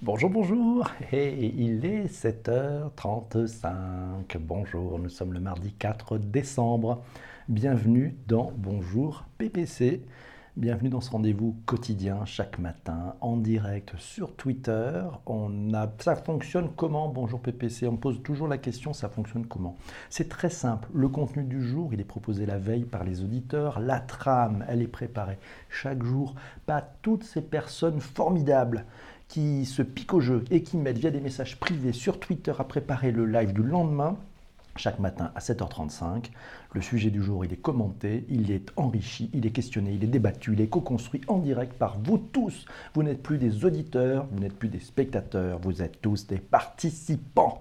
Bonjour, bonjour. Et il est 7h35. Bonjour, nous sommes le mardi 4 décembre. Bienvenue dans Bonjour PPC. Bienvenue dans ce rendez-vous quotidien chaque matin en direct sur Twitter. On a, ça fonctionne comment Bonjour PPC On me pose toujours la question, ça fonctionne comment? C'est très simple. Le contenu du jour, il est proposé la veille par les auditeurs. La trame, elle est préparée chaque jour par toutes ces personnes formidables qui se piquent au jeu et qui mettent via des messages privés sur Twitter à préparer le live du lendemain chaque matin à 7h35. Le sujet du jour, il est commenté, il est enrichi, il est questionné, il est débattu, il est co-construit en direct par vous tous. Vous n'êtes plus des auditeurs, vous n'êtes plus des spectateurs, vous êtes tous des participants.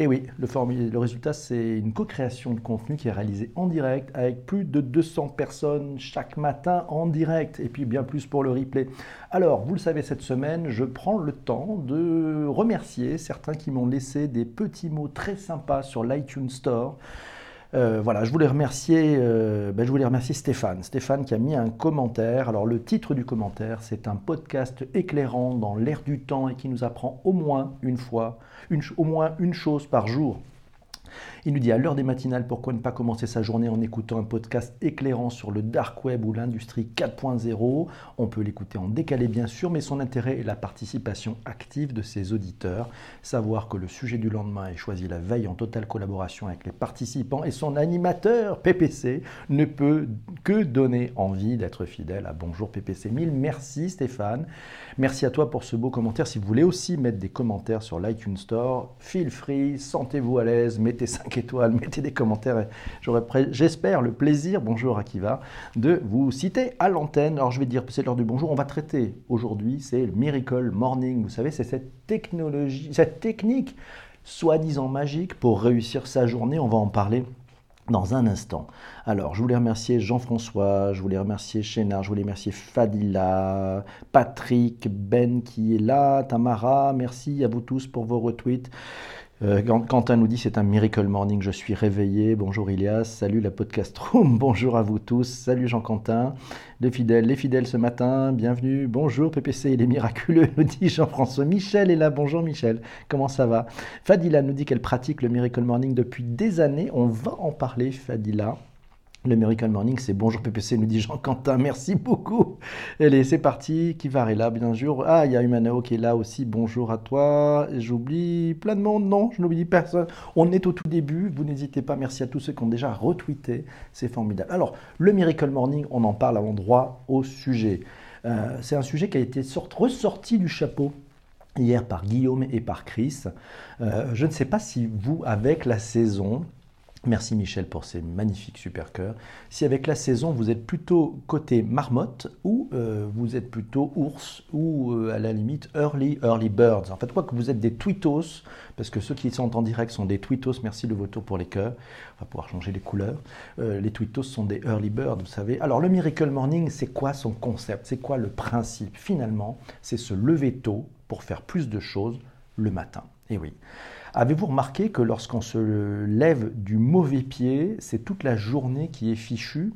Et oui, le, résultat, c'est une co-création de contenu qui est réalisée en direct avec plus de 200 personnes chaque matin en direct et puis bien plus pour le replay. Alors, vous le savez, cette semaine, je prends le temps de remercier certains qui m'ont laissé des petits mots très sympas sur l'iTunes Store. Euh, voilà, je voulais remercier, euh, ben, je voulais remercier Stéphane. Stéphane qui a mis un commentaire. Alors le titre du commentaire, c'est un podcast éclairant dans l'air du temps et qui nous apprend au moins une fois, au moins une chose par jour. Il nous dit à l'heure des matinales, pourquoi ne pas commencer sa journée en écoutant un podcast éclairant sur le dark web ou l'industrie 4.0 On peut l'écouter en décalé bien sûr, mais son intérêt est la participation active de ses auditeurs. Savoir que le sujet du lendemain est choisi la veille en totale collaboration avec les participants et son animateur PPC ne peut que donner envie d'être fidèle à Bonjour PPC 1000. Merci Stéphane. Merci à toi pour ce beau commentaire. Si vous voulez aussi mettre des commentaires sur l'iTunes Store, feel free, sentez-vous à l'aise, mettez 5 étoiles, mettez des commentaires. J'aurai, j'espère, le plaisir, bonjour Akiva, de vous citer à l'antenne. Alors je vais dire, c'est l'heure du bonjour. On va traiter aujourd'hui, c'est le Miracle Morning. Vous savez, c'est cette technologie, cette technique soi-disant magique pour réussir sa journée. On va en parler dans un instant. Alors, je voulais remercier Jean-François, je voulais remercier Chénard, je voulais remercier Fadila, Patrick, Ben qui est là, Tamara, merci à vous tous pour vos retweets. Euh, Quentin nous dit c'est un miracle morning, je suis réveillé. Bonjour Ilias, salut la podcast room, bonjour à vous tous, salut Jean-Quentin, les fidèles, les fidèles ce matin, bienvenue, bonjour PPC, il est miraculeux, nous dit Jean-François. Michel est là, bonjour Michel, comment ça va? Fadila nous dit qu'elle pratique le miracle morning depuis des années, on va en parler Fadila. Le Miracle Morning, c'est bonjour PPC, nous dit Jean-Quentin, merci beaucoup. Allez, c'est parti. Qui va là, bien sûr. Ah, il y a Humanao qui est là aussi, bonjour à toi. J'oublie plein de monde, non, je n'oublie personne. On est au tout début, vous n'hésitez pas, merci à tous ceux qui ont déjà retweeté, c'est formidable. Alors, le Miracle Morning, on en parle à l'endroit au sujet. Euh, c'est un sujet qui a été ressorti du chapeau hier par Guillaume et par Chris. Euh, je ne sais pas si vous, avec la saison, Merci Michel pour ces magnifiques super cœurs. Si avec la saison vous êtes plutôt côté marmotte ou euh, vous êtes plutôt ours ou euh, à la limite early early birds. En fait, quoi que vous êtes des tweetos, parce que ceux qui sont en direct sont des tweetos. Merci de votre pour les cœurs. On va pouvoir changer les couleurs. Euh, les tweetos sont des early birds, vous savez. Alors le miracle morning, c'est quoi son concept? C'est quoi le principe? Finalement, c'est se lever tôt pour faire plus de choses le matin. Et oui. Avez-vous remarqué que lorsqu'on se lève du mauvais pied, c'est toute la journée qui est fichue?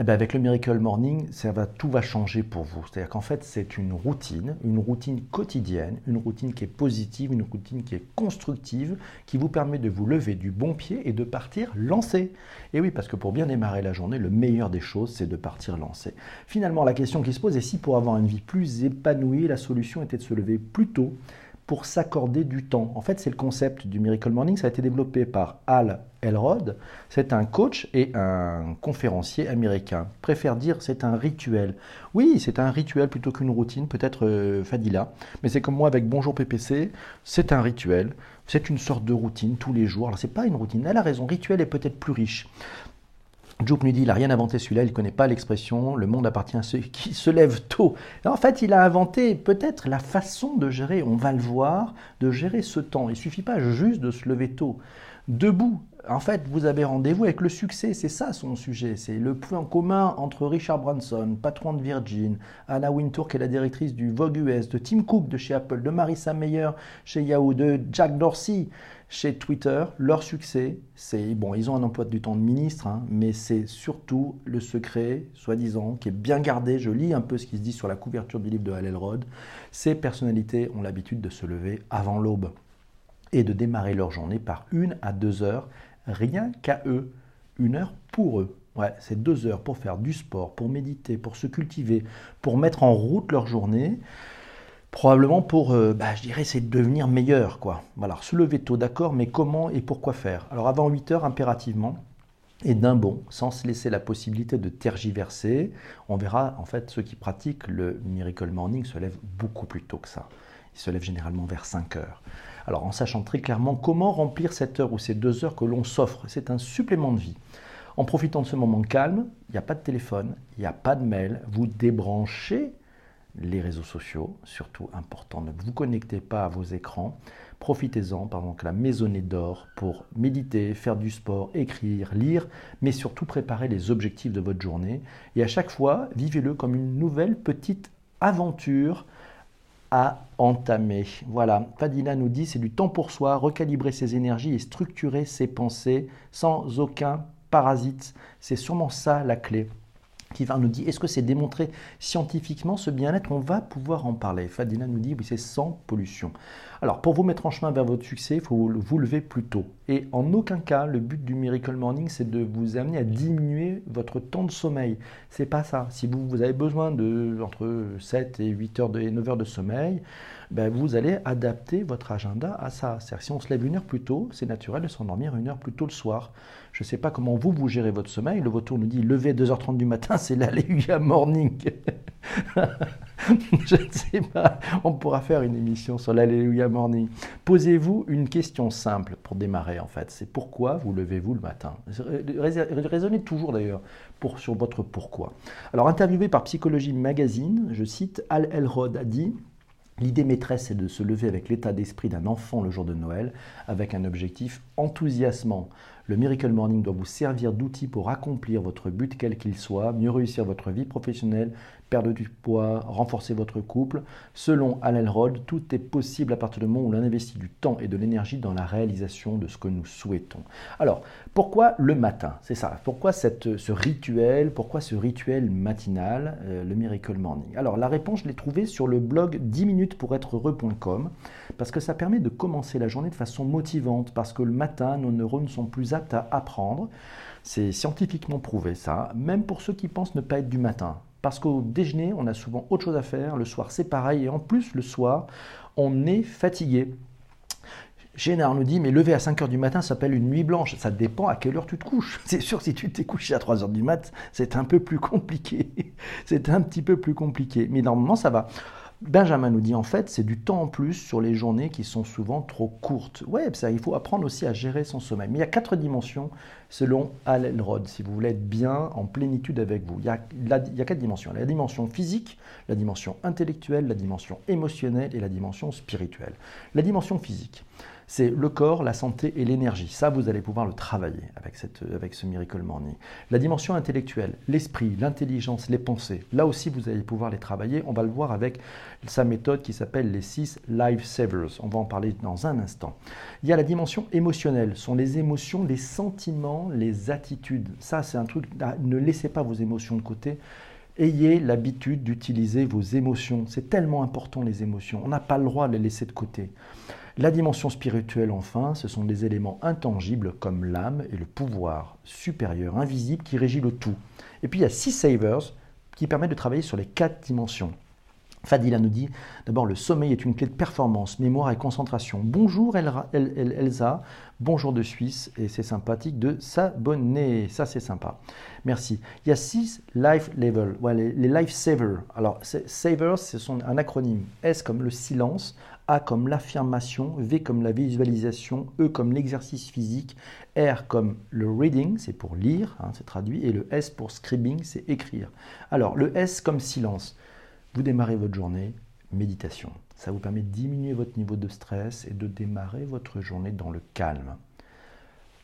Eh bien avec le Miracle Morning, tout va changer pour vous. C'est-à-dire qu'en fait, c'est une routine, une routine quotidienne, une routine qui est positive, une routine qui est constructive, qui vous permet de vous lever du bon pied et de partir lancer. Et oui, parce que pour bien démarrer la journée, le meilleur des choses, c'est de partir lancer. Finalement, la question qui se pose est si pour avoir une vie plus épanouie, la solution était de se lever plus tôt pour s'accorder du temps. En fait, c'est le concept du Miracle Morning. Ça a été développé par Al Elrod. C'est un coach et un conférencier américain. Préfère dire c'est un rituel. Oui, c'est un rituel plutôt qu'une routine, peut-être euh, Fadila. Mais c'est comme moi avec Bonjour PPC, c'est un rituel. C'est une sorte de routine tous les jours. Alors, c'est pas une routine. Elle a raison. Rituel est peut-être plus riche. Joe nous dit, il n'a rien inventé celui-là, il ne connaît pas l'expression, le monde appartient à ceux qui se lèvent tôt. en fait, il a inventé peut-être la façon de gérer, on va le voir, de gérer ce temps. Il ne suffit pas juste de se lever tôt. Debout, En fait, vous avez rendez-vous avec le succès, c'est ça son sujet. C'est le point commun entre Richard Branson, patron de Virgin, Anna Wintour, qui est la directrice du Vogue US, de Tim Cook de chez Apple, de Marissa Meyer chez Yahoo, de Jack Dorsey chez Twitter. Leur succès, c'est, bon, ils ont un emploi du temps de ministre, hein, mais c'est surtout le secret, soi-disant, qui est bien gardé. Je lis un peu ce qui se dit sur la couverture du livre de Hal Elrod. Ces personnalités ont l'habitude de se lever avant l'aube et de démarrer leur journée par une à deux heures rien qu'à eux. Une heure pour eux. Ouais, c'est deux heures pour faire du sport, pour méditer, pour se cultiver, pour mettre en route leur journée. Probablement pour, euh, bah, je dirais, c'est de devenir meilleur. Quoi. Voilà, se lever tôt, d'accord, mais comment et pourquoi faire? Alors avant 8 heures, impérativement, et d'un bon, sans se laisser la possibilité de tergiverser, on verra, en fait, ceux qui pratiquent le Miracle Morning se lèvent beaucoup plus tôt que ça. Ils se lèvent généralement vers 5 heures. Alors en sachant très clairement comment remplir cette heure ou ces deux heures que l'on s'offre, c'est un supplément de vie. En profitant de ce moment calme, il n'y a pas de téléphone, il n'y a pas de mail, vous débranchez les réseaux sociaux, surtout important, ne vous connectez pas à vos écrans, profitez-en pendant que la maisonnée dort pour méditer, faire du sport, écrire, lire, mais surtout préparer les objectifs de votre journée. Et à chaque fois, vivez-le comme une nouvelle petite aventure à entamer. Voilà, Fadila nous dit c'est du temps pour soi, recalibrer ses énergies et structurer ses pensées sans aucun parasite. C'est sûrement ça la clé qui va nous dire est-ce que c'est démontré scientifiquement ce bien-être? On va pouvoir en parler. Fadila nous dit oui, c'est sans pollution. Alors, pour vous mettre en chemin vers votre succès, il faut vous lever plus tôt. Et en aucun cas, le but du Miracle Morning, c'est de vous amener à diminuer votre temps de sommeil. C'est pas ça. Si vous, vous avez besoin de entre 7 et 8 heures et 9 heures de sommeil, ben vous allez adapter votre agenda à ça. C'est-à-dire si on se lève une heure plus tôt, c'est naturel de s'endormir une heure plus tôt le soir. Je ne sais pas comment vous, vous gérez votre sommeil. Le vautour nous dit lever 2h30 du matin, c'est l'Alléluia Morning. Je ne sais pas, on pourra faire une émission sur l'Alléluia Morning. Posez-vous une question simple pour démarrer en fait. C'est pourquoi vous levez-vous le matin? Raisonnez toujours d'ailleurs sur votre pourquoi. Alors interviewé par Psychologie Magazine, je cite, Al Elrod a dit L'idée maîtresse est de se lever avec l'état d'esprit d'un enfant le jour de Noël, avec un objectif enthousiasmant. Le Miracle Morning doit vous servir d'outil pour accomplir votre but quel qu'il soit, mieux réussir votre vie professionnelle, perdre du poids, renforcer votre couple. Selon Alan Rod, tout est possible à partir du moment où l'on investit du temps et de l'énergie dans la réalisation de ce que nous souhaitons. Alors, pourquoi le matin? C'est ça. Pourquoi ce rituel? Pourquoi ce rituel matinal, euh, le Miracle Morning? Alors, la réponse, je l'ai trouvée sur le blog 10 minutes pour être heureux.com parce que ça permet de commencer la journée de façon motivante, parce que le matin, nos neurones sont plus aptes à apprendre. C'est scientifiquement prouvé ça, même pour ceux qui pensent ne pas être du matin. Parce qu'au déjeuner, on a souvent autre chose à faire, le soir c'est pareil, et en plus le soir, on est fatigué. Génard nous dit, mais lever à 5 h du matin s'appelle une nuit blanche. Ça dépend à quelle heure tu te couches. C'est sûr, si tu t'es couché à 3 h du mat, c'est un peu plus compliqué. c'est un petit peu plus compliqué. Mais normalement, ça va. Benjamin nous dit en fait, c'est du temps en plus sur les journées qui sont souvent trop courtes. Ouais, ça, il faut apprendre aussi à gérer son sommeil. Mais il y a quatre dimensions selon Al Elrod, si vous voulez être bien en plénitude avec vous. Il y, a, il y a quatre dimensions. La dimension physique, la dimension intellectuelle, la dimension émotionnelle et la dimension spirituelle. La dimension physique c'est le corps, la santé et l'énergie. Ça, vous allez pouvoir le travailler avec, cette, avec ce Miracle Morning. La dimension intellectuelle, l'esprit, l'intelligence, les pensées, là aussi, vous allez pouvoir les travailler. On va le voir avec sa méthode qui s'appelle les 6 Life Savers. On va en parler dans un instant. Il y a la dimension émotionnelle, sont les émotions, les sentiments, les attitudes. Ça, c'est un truc, ne laissez pas vos émotions de côté. Ayez l'habitude d'utiliser vos émotions. C'est tellement important les émotions. On n'a pas le droit de les laisser de côté. La dimension spirituelle, enfin, ce sont des éléments intangibles comme l'âme et le pouvoir supérieur, invisible, qui régit le tout. Et puis il y a six savers qui permettent de travailler sur les quatre dimensions. Fadila nous dit d'abord le sommeil est une clé de performance, mémoire et concentration. Bonjour Elsa, bonjour de Suisse et c'est sympathique de s'abonner, ça c'est sympa. Merci. Il y a six life level, les, life savers. Alors savers, ce sont un acronyme. S comme le silence, a comme l'affirmation, V comme la visualisation, E comme l'exercice physique, R comme le reading, c'est pour lire, hein, c'est traduit, et le S pour scribing, c'est écrire. Alors, le S comme silence. Vous démarrez votre journée, méditation. Ça vous permet de diminuer votre niveau de stress et de démarrer votre journée dans le calme.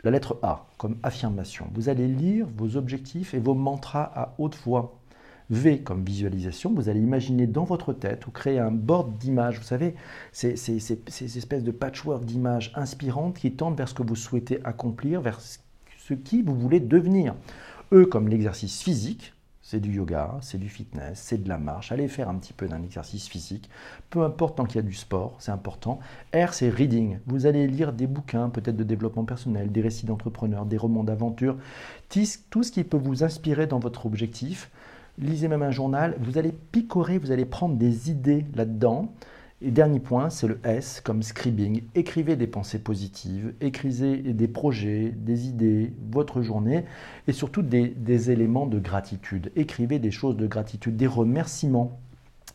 La lettre A, comme affirmation. Vous allez lire vos objectifs et vos mantras à haute voix. V comme visualisation, vous allez imaginer dans votre tête ou créer un board d'images. Vous savez, ces, ces, ces, espèces de patchwork d'images inspirantes qui tendent vers ce que vous souhaitez accomplir, vers ce qui vous voulez devenir. E comme l'exercice physique, c'est du yoga, c'est du fitness, c'est de la marche. Allez faire un petit peu d'un exercice physique, peu importe tant qu'il y a du sport, c'est important. R, c'est reading. Vous allez lire des bouquins, peut-être de développement personnel, des récits d'entrepreneurs, des romans d'aventure, tout ce qui peut vous inspirer dans votre objectif lisez même un journal, vous allez picorer, vous allez prendre des idées là-dedans. Et dernier point, c'est le S comme scribing. Écrivez des pensées positives, écrivez des projets, des idées, votre journée et surtout des, des éléments de gratitude. Écrivez des choses de gratitude, des remerciements.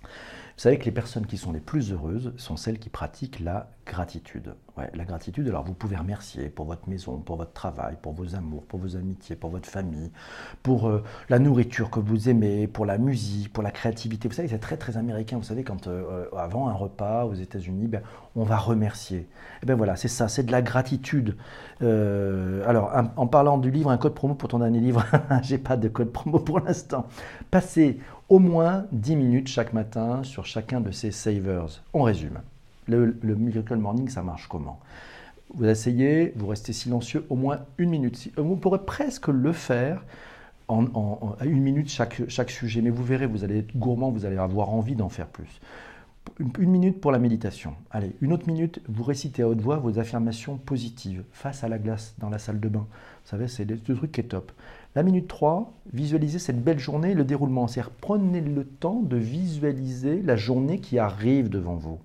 Vous savez que les personnes qui sont les plus heureuses sont celles qui pratiquent la gratitude. La gratitude, alors vous pouvez remercier pour votre maison, pour votre travail, pour vos amours, pour vos amitiés, pour votre famille, pour euh, la nourriture que vous aimez, pour la musique, pour la créativité. Vous savez, c'est très très américain. Vous savez, quand euh, euh, avant un repas aux États-Unis, ben, on va remercier. Et eh ben voilà, c'est ça, c'est de la gratitude. alors, en, parlant du livre, un code promo pour ton dernier livre, j'ai pas de code promo pour l'instant. Passez au moins 10 minutes chaque matin sur chacun de ces savers. On résume. Le, Miracle Morning, ça marche comment? Vous essayez, vous restez silencieux au moins une minute. Vous pourrez presque le faire en, à une minute chaque, chaque sujet, mais vous verrez, vous allez être gourmand, vous allez avoir envie d'en faire plus. Une, minute pour la méditation. Allez, une autre minute, vous récitez à haute voix vos affirmations positives face à la glace dans la salle de bain. Vous savez, c'est le truc qui est top. La minute 3, visualisez cette belle journée, le déroulement. C'est-à-dire, prenez le temps de visualiser la journée qui arrive devant vous.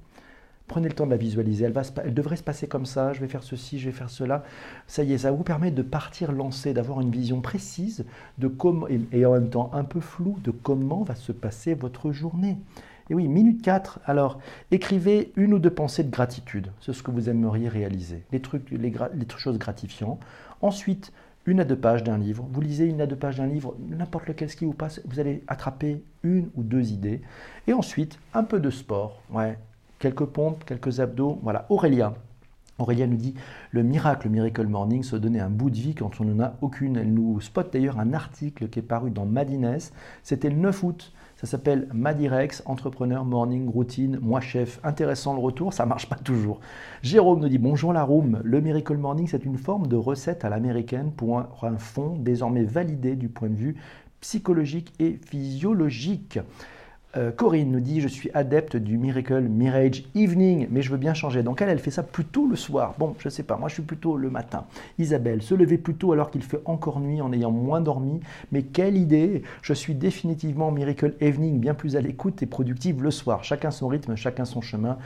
Prenez le temps de la visualiser. Elle, va elle devrait se passer comme ça. Je vais faire ceci, je vais faire cela. Ça y est, ça vous permet de partir lancer, d'avoir une vision précise de comment, et, en même temps un peu floue, de comment va se passer votre journée. Et oui, minute 4, alors écrivez une ou deux pensées de gratitude, c'est ce que vous aimeriez réaliser, les trucs, les choses gratifiantes. Ensuite, une à deux pages d'un livre. Vous lisez une à deux pages d'un livre, n'importe lequel ce qui vous passe, vous allez attraper une ou deux idées. Et ensuite, un peu de sport. Ouais, quelques pompes, quelques abdos. Voilà, Aurélia. Aurélia nous dit le miracle, Miracle Morning, se donner un bout de vie quand on n'en a aucune. Elle nous spot d'ailleurs un article qui est paru dans Madines. C'était le 9 août. Ça s'appelle Madirex, entrepreneur morning routine, moi chef. Intéressant le retour, ça marche pas toujours. Jérôme nous dit bonjour la room. Le Miracle Morning, c'est une forme de recette à l'américaine pour un, un fond désormais validé du point de vue psychologique et physiologique. Euh, Corinne nous dit Je suis adepte du Miracle Mirage Evening, mais je veux bien changer. Donc elle, elle fait ça plutôt le soir? Bon, je sais pas, moi je suis plutôt le matin. Isabelle, se lever plus tôt alors qu'il fait encore nuit en ayant moins dormi. Mais quelle idée Je suis définitivement Miracle Evening, bien plus à l'écoute et productive le soir. Chacun son rythme, chacun son chemin.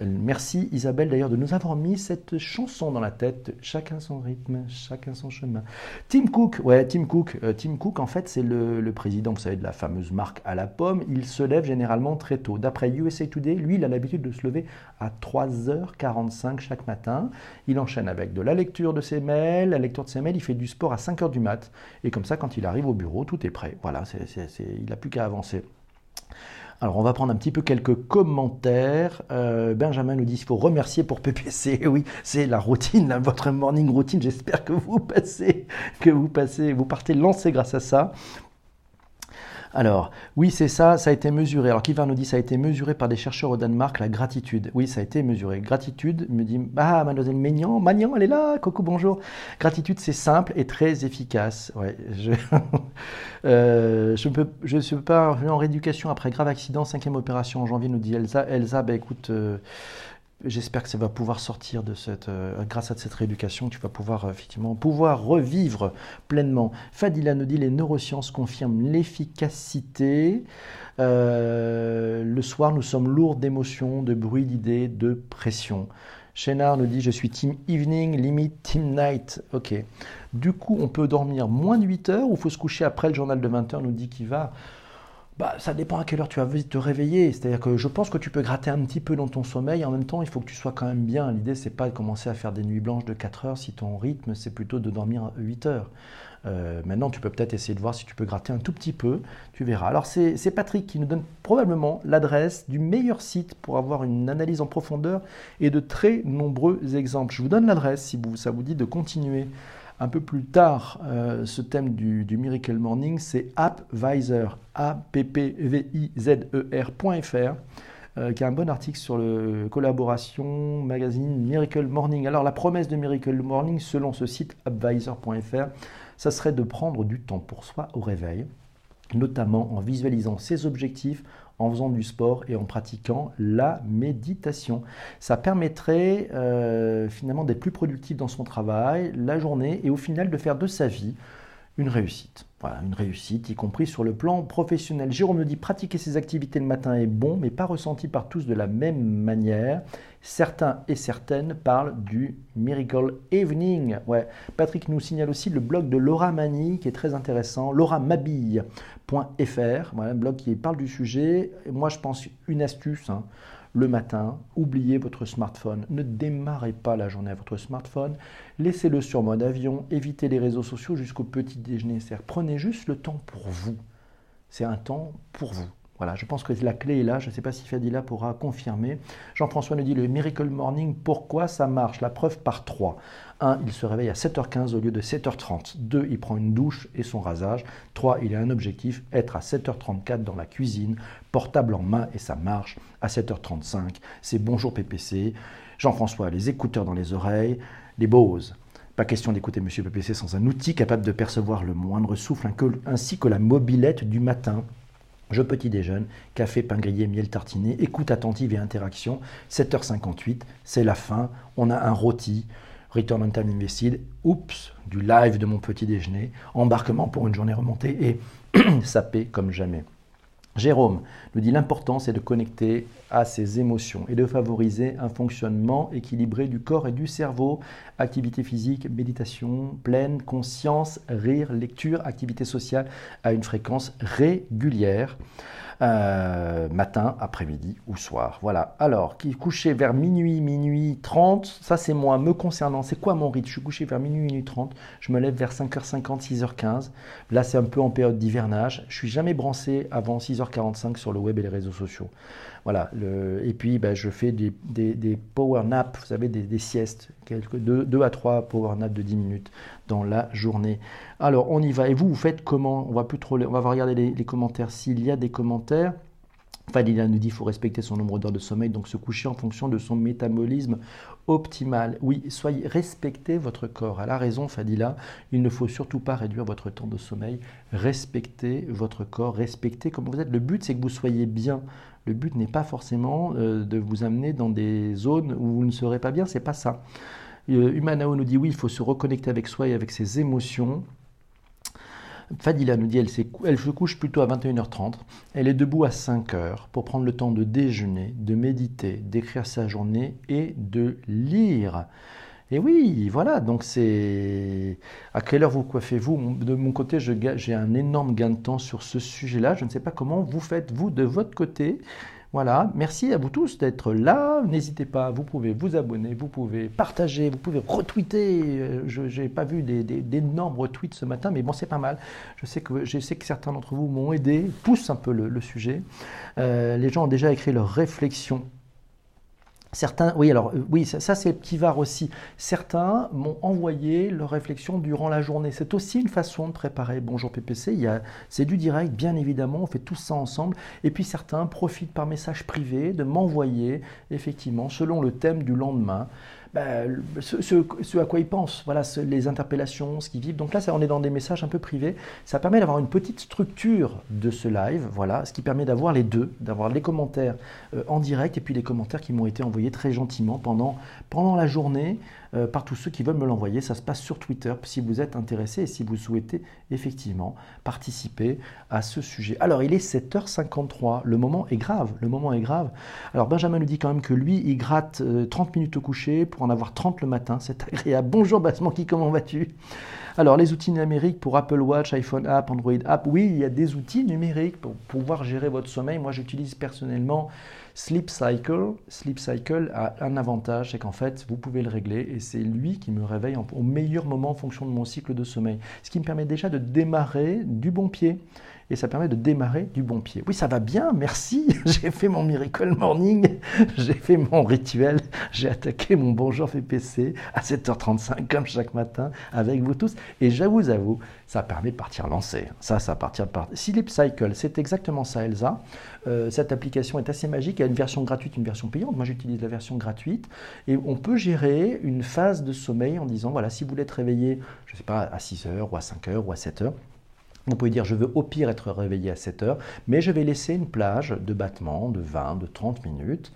Euh, merci Isabelle d'ailleurs de nous avoir mis cette chanson dans la tête. Chacun son rythme, chacun son chemin. Tim Cook, ouais, Tim Cook. Euh, Tim Cook, en fait, c'est le, le, président, vous savez, de la fameuse marque à la pomme. Il se lève généralement très tôt. D'après USA Today, lui, il a l'habitude de se lever à 3h45 chaque matin. Il enchaîne avec de la lecture de ses mails, la lecture de ses mails, il fait du sport à 5h du mat. Et comme ça, quand il arrive au bureau, tout est prêt. Voilà, il n'a plus qu'à avancer. Alors, on va prendre un petit peu quelques commentaires. Euh, Benjamin nous dit qu'il faut remercier pour PPC. Oui, c'est la routine, votre morning routine. J'espère que vous passez, que vous passez, vous partez lancé grâce à ça. Alors, oui, c'est ça, ça a été mesuré. Alors, Kivar nous dit ça a été mesuré par des chercheurs au Danemark, la gratitude. Oui, ça a été mesuré. Gratitude, me dit, ah, mademoiselle Maignan, Magnan, elle est là, coucou, bonjour. Gratitude, c'est simple et très efficace. Je euh, ne peux, je suis pas en rééducation après grave accident, cinquième opération en janvier, nous dit Elsa. Elsa, ben écoute, euh, J'espère que ça va pouvoir sortir de cette, euh, grâce à cette rééducation, tu vas pouvoir euh, effectivement pouvoir revivre pleinement. Fadila nous dit les neurosciences confirment l'efficacité. Euh, le soir, nous sommes lourds d'émotions, de bruit, d'idées, de pression. Chénard nous dit je suis team evening, limite team night. Ok. Du coup, on peut dormir moins de 8 heures ou faut se coucher après le journal de 20 heures, nous dit qu'il va bah, ça dépend à quelle heure tu vas te réveiller. C'est-à-dire que je pense que tu peux gratter un petit peu dans ton sommeil. En même temps, il faut que tu sois quand même bien. L'idée, c'est pas de commencer à faire des nuits blanches de 4 heures si ton rythme, c'est plutôt de dormir 8 heures. Euh, maintenant, tu peux peut-être essayer de voir si tu peux gratter un tout petit peu. Tu verras. Alors, c'est Patrick qui nous donne probablement l'adresse du meilleur site pour avoir une analyse en profondeur et de très nombreux exemples. Je vous donne l'adresse si ça vous dit de continuer un peu plus tard, euh, ce thème du, Miracle Morning, c'est AppVisor, A-P-P-V-I-Z-E-R.fr, euh, qui a un bon article sur le collaboration magazine Miracle Morning. Alors, la promesse de Miracle Morning, selon ce site appvisor.fr, ça serait de prendre du temps pour soi au réveil, notamment en visualisant ses objectifs, en faisant du sport et en pratiquant la méditation. Ça permettrait euh, finalement d'être plus productif dans son travail, la journée, et au final de faire de sa vie une réussite. Une réussite, y compris sur le plan professionnel. Jérôme nous dit pratiquer ses activités le matin est bon, mais pas ressenti par tous de la même manière. Certains et certaines parlent du Miracle Evening. Patrick nous signale aussi le blog de Laura Mani qui est très intéressant, lauramabille.fr, voilà, un blog qui parle du sujet. Moi, je pense une astuce. Hein le matin, oubliez votre smartphone, ne démarrez pas la journée à votre smartphone, laissez-le sur mode avion, évitez les réseaux sociaux jusqu'au petit déjeuner. Prenez juste le temps pour vous. C'est un temps pour vous. Voilà, je pense que la clé est là. Je ne sais pas si Fadila pourra confirmer. Jean-François nous dit le Miracle Morning, pourquoi ça marche? La preuve par 3. 1. Il se réveille à 7h15 au lieu de 7h30. 2. Il prend une douche et son rasage. 3. Il a un objectif, être à 7h34 dans la cuisine, portable en main et ça marche. À 7h35, c'est bonjour PPC. Jean-François, les écouteurs dans les oreilles, les Bose. Pas question d'écouter Monsieur PPC sans un outil capable de percevoir le moindre souffle, ainsi que la mobilette du matin je petit déjeune, café, pain grillé, miel tartiné, écoute attentive et interaction. 7h58, c'est la fin. On a un rôti, return on time invested, oups, du live de mon petit déjeuner, embarquement pour une journée remontée et sapé comme jamais. Jérôme nous dit l'important c'est de connecter à ses émotions et de favoriser un fonctionnement équilibré du corps et du cerveau, activité physique, méditation, pleine conscience, rire, lecture, activité sociale à une fréquence régulière. Euh, matin, après-midi ou soir. Voilà. Alors, qui couché vers minuit, minuit 30, ça c'est moi, me concernant. C'est quoi mon rythme Je suis couché vers minuit, minuit 30. Je me lève vers 5h50, 6h15. Là, c'est un peu en période d'hivernage. Je suis jamais branché avant 6h45 sur le web et les réseaux sociaux. Voilà. et puis, ben, je fais des, power naps, vous savez, des, siestes, quelques deux, à trois power naps de 10 minutes dans la journée. Alors, on y va. Et vous, vous faites comment? On va plus trop. On va regarder les, commentaires. S'il y a des commentaires. Fadila nous dit qu'il faut respecter son nombre d'heures de sommeil, donc se coucher en fonction de son métabolisme optimal. Oui, soyez, respectez votre corps. Elle a raison, Fadila. Il ne faut surtout pas réduire votre temps de sommeil. Respectez votre corps, respectez comme vous êtes. Le but, c'est que vous soyez bien. Le but n'est pas forcément euh, de vous amener dans des zones où vous ne serez pas bien, c'est pas ça. Euh, Humanao nous dit oui, il faut se reconnecter avec soi et avec ses émotions. Fadila nous dit elle, elle se couche plutôt à 21h30. Elle est debout à 5h pour prendre le temps de déjeuner, de méditer, d'écrire sa journée et de lire. Et oui, voilà, donc c'est... À quelle heure vous coiffez-vous? De mon côté, j'ai un énorme gain de temps sur ce sujet-là. Je ne sais pas comment vous faites, vous, de votre côté. Voilà, merci à vous tous d'être là. N'hésitez pas, vous pouvez vous abonner, vous pouvez partager, vous pouvez retweeter. Euh, je n'ai pas vu d'énormes retweets ce matin, mais bon, c'est pas mal. Je sais que, certains d'entre vous m'ont aidé, poussent un peu le, sujet. Euh, les gens ont déjà écrit leurs réflexions Certains, oui, alors euh, oui, ça, c'est le petit var aussi. Certains m'ont envoyé leurs réflexions durant la journée. C'est aussi une façon de préparer Bonjour PPC. C'est du direct, bien évidemment, on fait tout ça ensemble. Et puis certains profitent par message privé de m'envoyer, effectivement, selon le thème du lendemain, bah, ce, à quoi ils pensent, voilà, les interpellations, ce qu'ils vivent. Donc là, on est dans des messages un peu privés. Ça permet d'avoir une petite structure de ce live, voilà, ce qui permet d'avoir les deux, d'avoir les commentaires euh, en direct et puis les commentaires qui m'ont été envoyés très gentiment pendant la journée. Euh, par tous ceux qui veulent me l'envoyer. Ça se passe sur Twitter si vous êtes intéressé et si vous souhaitez effectivement participer à ce sujet. Alors, il est 7h53. Le moment est grave. Le moment est grave. Alors, Benjamin nous dit quand même que lui, il gratte 30 euh, minutes au coucher pour en avoir 30 le matin. C'est agréable. Bonjour Basmanki, comment vas-tu? Alors, les outils numériques pour Apple Watch, iPhone App, Android App, oui, il y a des outils numériques pour pouvoir gérer votre sommeil. Moi, j'utilise personnellement Sleep Cycle. Sleep Cycle a un avantage, c'est qu'en fait, vous pouvez le régler et c'est lui qui me réveille au meilleur moment en fonction de mon cycle de sommeil. Ce qui me permet déjà de démarrer du bon pied et ça permet de démarrer du bon pied. Oui, ça va bien, merci. J'ai fait mon Miracle Morning, j'ai fait mon rituel, j'ai attaqué mon Bonjour PPC à 7h35 comme chaque matin avec vous tous. Et j'avoue, avoue, ça permet de partir lancer. Ça, ça partir par... Sleep Cycle, c'est exactement ça, Elsa. Euh, cette application est assez magique. Il y a une version gratuite, une version payante. Moi, j'utilise la version gratuite. Et on peut gérer une phase de sommeil en disant, voilà, si vous voulez être réveillé, je ne sais pas, à 6h ou à 5h ou à 7h, vous pouvez dire je veux au pire être réveillé à 7 heures, mais je vais laisser une plage de battements de 20, de 30 minutes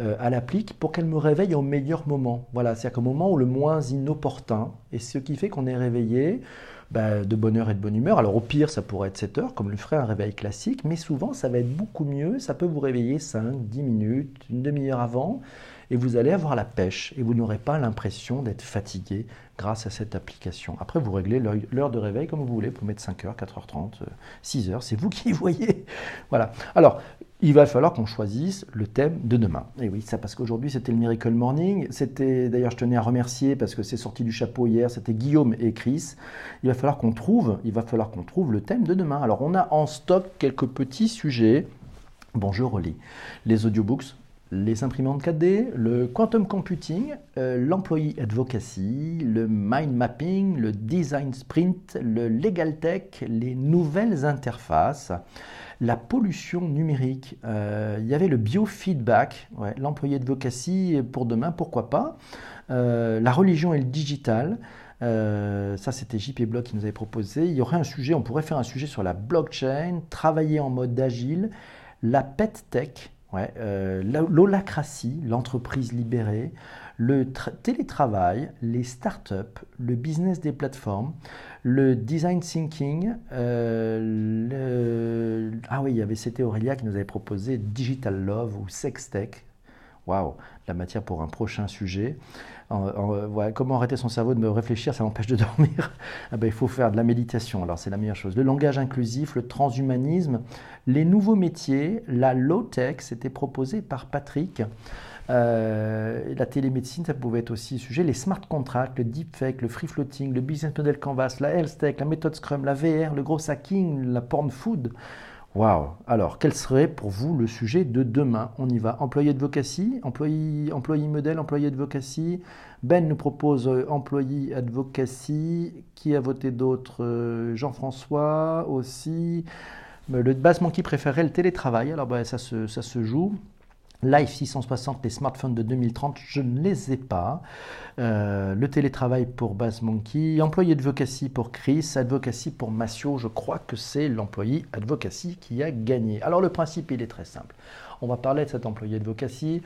euh, à l'applique pour qu'elle me réveille au meilleur moment. Voilà, c'est-à-dire qu'au moment où le moins inopportun, et ce qui fait qu'on est réveillé bah, de bonne heure et de bonne humeur. Alors au pire, ça pourrait être 7 heures, comme le ferait un réveil classique, mais souvent ça va être beaucoup mieux, ça peut vous réveiller 5, 10 minutes, une demi-heure avant et vous allez avoir la pêche et vous n'aurez pas l'impression d'être fatigué grâce à cette application. Après, vous réglez l'heure de réveil comme vous voulez, pour mettre 5h, 4h30, 6h, c'est vous qui voyez. Voilà. Alors, il va falloir qu'on choisisse le thème de demain. Et oui, ça parce qu'aujourd'hui c'était le Miracle Morning. C'était d'ailleurs, je tenais à remercier parce que c'est sorti du chapeau hier. C'était Guillaume et Chris. Il va falloir qu'on trouve, il va falloir qu'on trouve le thème de demain. Alors on a en stock quelques petits sujets. Bon, je relis les audiobooks les imprimantes 4D, le quantum computing, euh, l'employee advocacy, le mind mapping, le design sprint, le legal tech, les nouvelles interfaces, la pollution numérique. Euh, il y avait le biofeedback, ouais, l'employé advocacy pour demain, pourquoi pas. Euh, la religion et le digital. ça, c'était JP Block qui nous avait proposé. Il y aurait un sujet, on pourrait faire un sujet sur la blockchain, travailler en mode agile, la pet tech, euh, l'holacratie, l'entreprise libérée, le télétravail, les startups, le business des plateformes, le design thinking. Euh, ah oui, il y avait c'était Aurélia qui nous avait proposé Digital Love ou Sex Waouh, la matière pour un prochain sujet. comment arrêter son cerveau de me réfléchir, ça m'empêche de dormir ah ben, Il faut faire de la méditation, alors c'est la meilleure chose. Le langage inclusif, le transhumanisme, les nouveaux métiers, la low-tech, c'était proposé par Patrick. Euh, la télémédecine, ça pouvait être aussi sujet. Les smart contracts, le deepfake, le free floating, le business model canvas, la health tech, la méthode Scrum, la VR, le gros hacking, la porn food. Waouh Alors, quel serait pour vous le sujet de demain? On y va. Employé advocacy, employé, employé modèle, employé advocacy. Ben nous propose euh, employé advocacy. Qui a voté d'autres euh, Jean-François aussi. Le basement qui préférait le télétravail. Alors, ben, ça se joue. Life 660, les smartphones de 2030, je ne les ai pas. Euh, le télétravail pour Bass Monkey, employé advocacy pour Chris, advocacy pour Massio, je crois que c'est l'employé advocacy qui a gagné. Alors le principe, il est très simple. On va parler de cet employé advocacy.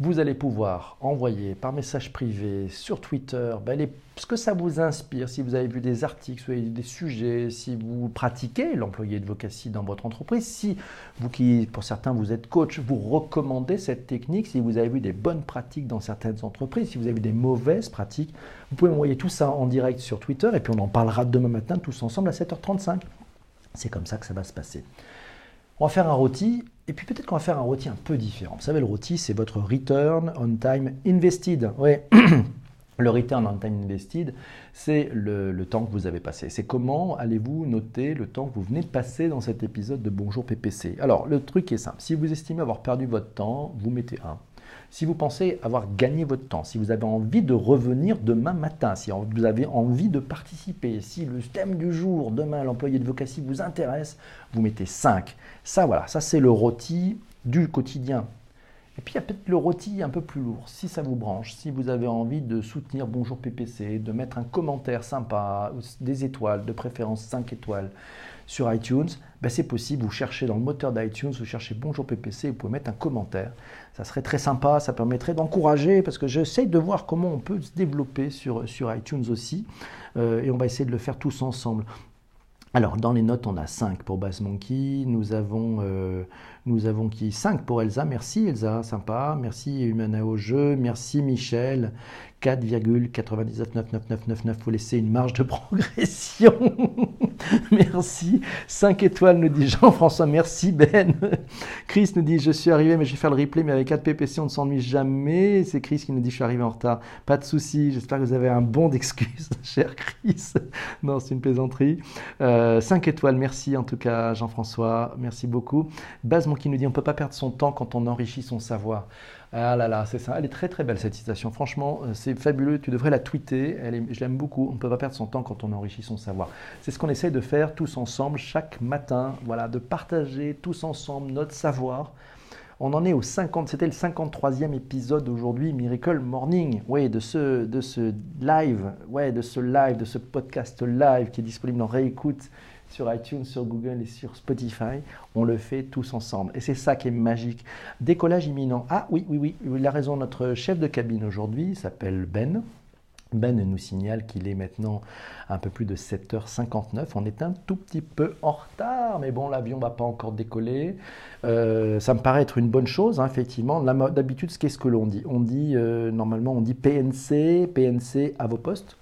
Vous allez pouvoir envoyer par message privé sur Twitter ben, ce que ça vous inspire, si vous avez vu des articles, des sujets, si vous pratiquez l'employé advocacy dans votre entreprise, si vous qui, pour certains, vous êtes coach, vous recommandez cette technique, si vous avez vu des bonnes pratiques dans certaines entreprises, si vous avez vu des mauvaises pratiques, vous pouvez envoyer tout ça en direct sur Twitter et puis on en parlera demain matin tous ensemble à 7h35. C'est comme ça que ça va se passer. On va faire un rôti, et puis peut-être qu'on va faire un rôti un peu différent. Vous savez, le rôti, c'est votre return on time invested. Oui. Le return on time invested, c'est le, temps que vous avez passé. C'est comment allez-vous noter le temps que vous venez de passer dans cet épisode de Bonjour PPC. Alors, le truc est simple. Si vous estimez avoir perdu votre temps, vous mettez 1. Si vous pensez avoir gagné votre temps, si vous avez envie de revenir demain matin, si vous avez envie de participer, si le thème du jour, demain, l'employé de vocation vous intéresse, vous mettez 5. Ça, voilà, ça c'est le rôti du quotidien. Et puis il y a peut-être le rôti un peu plus lourd, si ça vous branche, si vous avez envie de soutenir Bonjour PPC, de mettre un commentaire sympa, des étoiles, de préférence 5 étoiles sur iTunes, ben c'est possible, vous cherchez dans le moteur d'iTunes, vous cherchez Bonjour PPC, vous pouvez mettre un commentaire ça serait très sympa, ça permettrait d'encourager, parce que j'essaye de voir comment on peut se développer sur, sur iTunes aussi, euh, et on va essayer de le faire tous ensemble. Alors, dans les notes, on a 5 pour Bass Monkey. Nous avons, euh, nous avons qui? 5 pour Elsa. Merci Elsa, sympa. Merci Humana au jeu. Merci Michel. 4,999999. Faut laisser une marge de progression. Merci. 5 étoiles, nous dit Jean-François. Merci Ben. Chris nous dit Je suis arrivé, mais je vais faire le replay, mais avec 4 PPC, on ne s'ennuie jamais. C'est Chris qui nous dit Je suis arrivé en retard. Pas de souci, j'espère que vous avez un bon d'excuses, cher Chris. non, c'est une plaisanterie. 5 euh, étoiles, merci en tout cas, Jean-François. Merci beaucoup. Qui nous dit On ne peut pas perdre son temps quand on enrichit son savoir. Ah là là, c'est ça. Elle est très très belle cette citation. Franchement, euh, c'est fabuleux. Tu devrais la tweeter. Elle je l'aime beaucoup. On ne peut pas perdre son temps quand on enrichit son savoir. C'est ce qu'on essaie de faire tous ensemble chaque matin. Voilà, de partager tous ensemble notre savoir. On en est au 50, c'était le 53e épisode aujourd'hui, Miracle Morning. Oui, de ce, de ce live, ouais, de ce live, de ce podcast live qui est disponible en réécoute sur iTunes, sur Google et sur Spotify. On le fait tous ensemble. Et c'est ça qui est magique. Décollage imminent. Ah oui, oui, oui, il a raison. Notre chef de cabine aujourd'hui s'appelle Ben. Ben nous signale qu'il est maintenant un peu plus de 7h59. On est un tout petit peu en retard, mais bon, l'avion ne va pas encore décoller. Euh, ça me paraît être une bonne chose, hein, effectivement. D'habitude, qu'est-ce que l'on dit? On dit, euh, normalement, on dit PNC, PNC à vos postes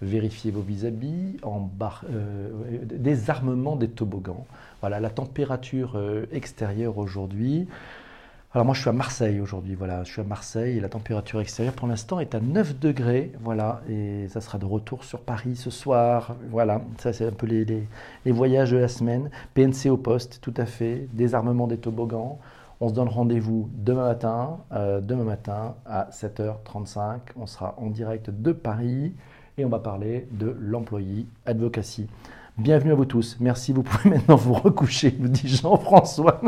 vérifiez vos vis-à-vis, euh, désarmement des toboggans. Voilà la température euh, extérieure aujourd'hui. Alors moi je suis à Marseille aujourd'hui, voilà, je suis à Marseille et la température extérieure pour l'instant est à 9 degrés, voilà, et ça sera de retour sur Paris ce soir, voilà, ça c'est un peu les, les, voyages de la semaine. PNC au poste, tout à fait, désarmement des toboggans. On se donne rendez-vous demain matin, euh, demain matin à 7h35, on sera en direct de Paris et on va parler de l'employé advocacy. Bienvenue à vous tous. Merci. Vous pouvez maintenant vous recoucher, vous dit Jean-François.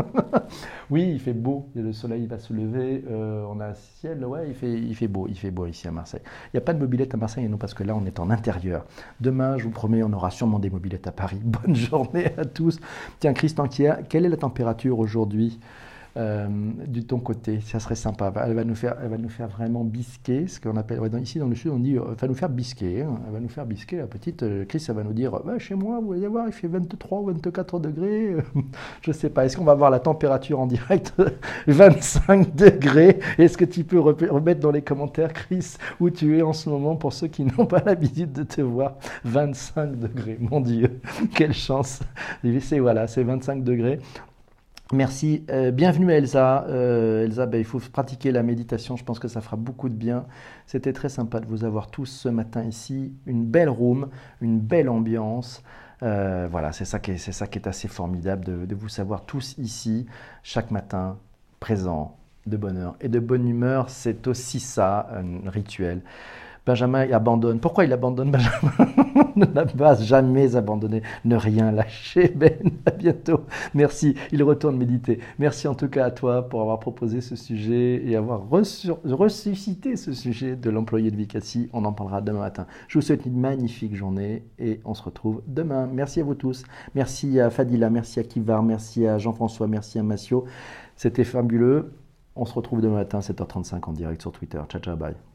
oui, il fait beau. Le soleil va se lever. Euh, on a un ciel. Ouais, il fait, il fait beau. Il fait beau ici à Marseille. Il n'y a pas de mobilette à Marseille, non, parce que là, on est en intérieur. Demain, je vous promets, on aura sûrement des mobilettes à Paris. Bonne journée à tous. Tiens, Christian quelle est la température aujourd'hui? Euh, de ton côté. Ça serait sympa. Elle va nous faire, elle va nous faire vraiment bisquer, ce qu'on appelle. ici dans le sud, on dit, elle va nous faire bisquer. Hein. Elle va nous faire bisquer. La petite euh, Chris, elle va nous dire, chez moi, vous allez voir, il fait 23 ou 24 degrés. Je sais pas. Est-ce qu'on va voir la température en direct? 25 degrés. Est-ce que tu peux remettre dans les commentaires, Chris, où tu es en ce moment pour ceux qui n'ont pas l'habitude de te voir? 25 degrés. Mon Dieu, quelle chance. C'est voilà, c'est 25 degrés. Merci. Euh, bienvenue Elsa. Euh, Elsa, ben, il faut pratiquer la méditation. Je pense que ça fera beaucoup de bien. C'était très sympa de vous avoir tous ce matin ici. Une belle room, une belle ambiance. Euh, voilà, c'est ça, qui est, assez formidable de, vous savoir tous ici, chaque matin, présents, de bonheur et de bonne humeur. C'est aussi ça, un rituel. Benjamin abandonne. Pourquoi il abandonne Benjamin Ne n'a jamais abandonné, ne rien lâcher. Ben, à bientôt. Merci. Il retourne méditer. Merci en tout cas à toi pour avoir proposé ce sujet et avoir ressuscité ce sujet de l'employé de Vicassi. On en parlera demain matin. Je vous souhaite une magnifique journée et on se retrouve demain. Merci à vous tous. Merci à Fadila, merci à Kivar, merci à Jean-François, merci à Massio. C'était fabuleux. On se retrouve demain matin, 7h35 en direct sur Twitter. Ciao, ciao, bye.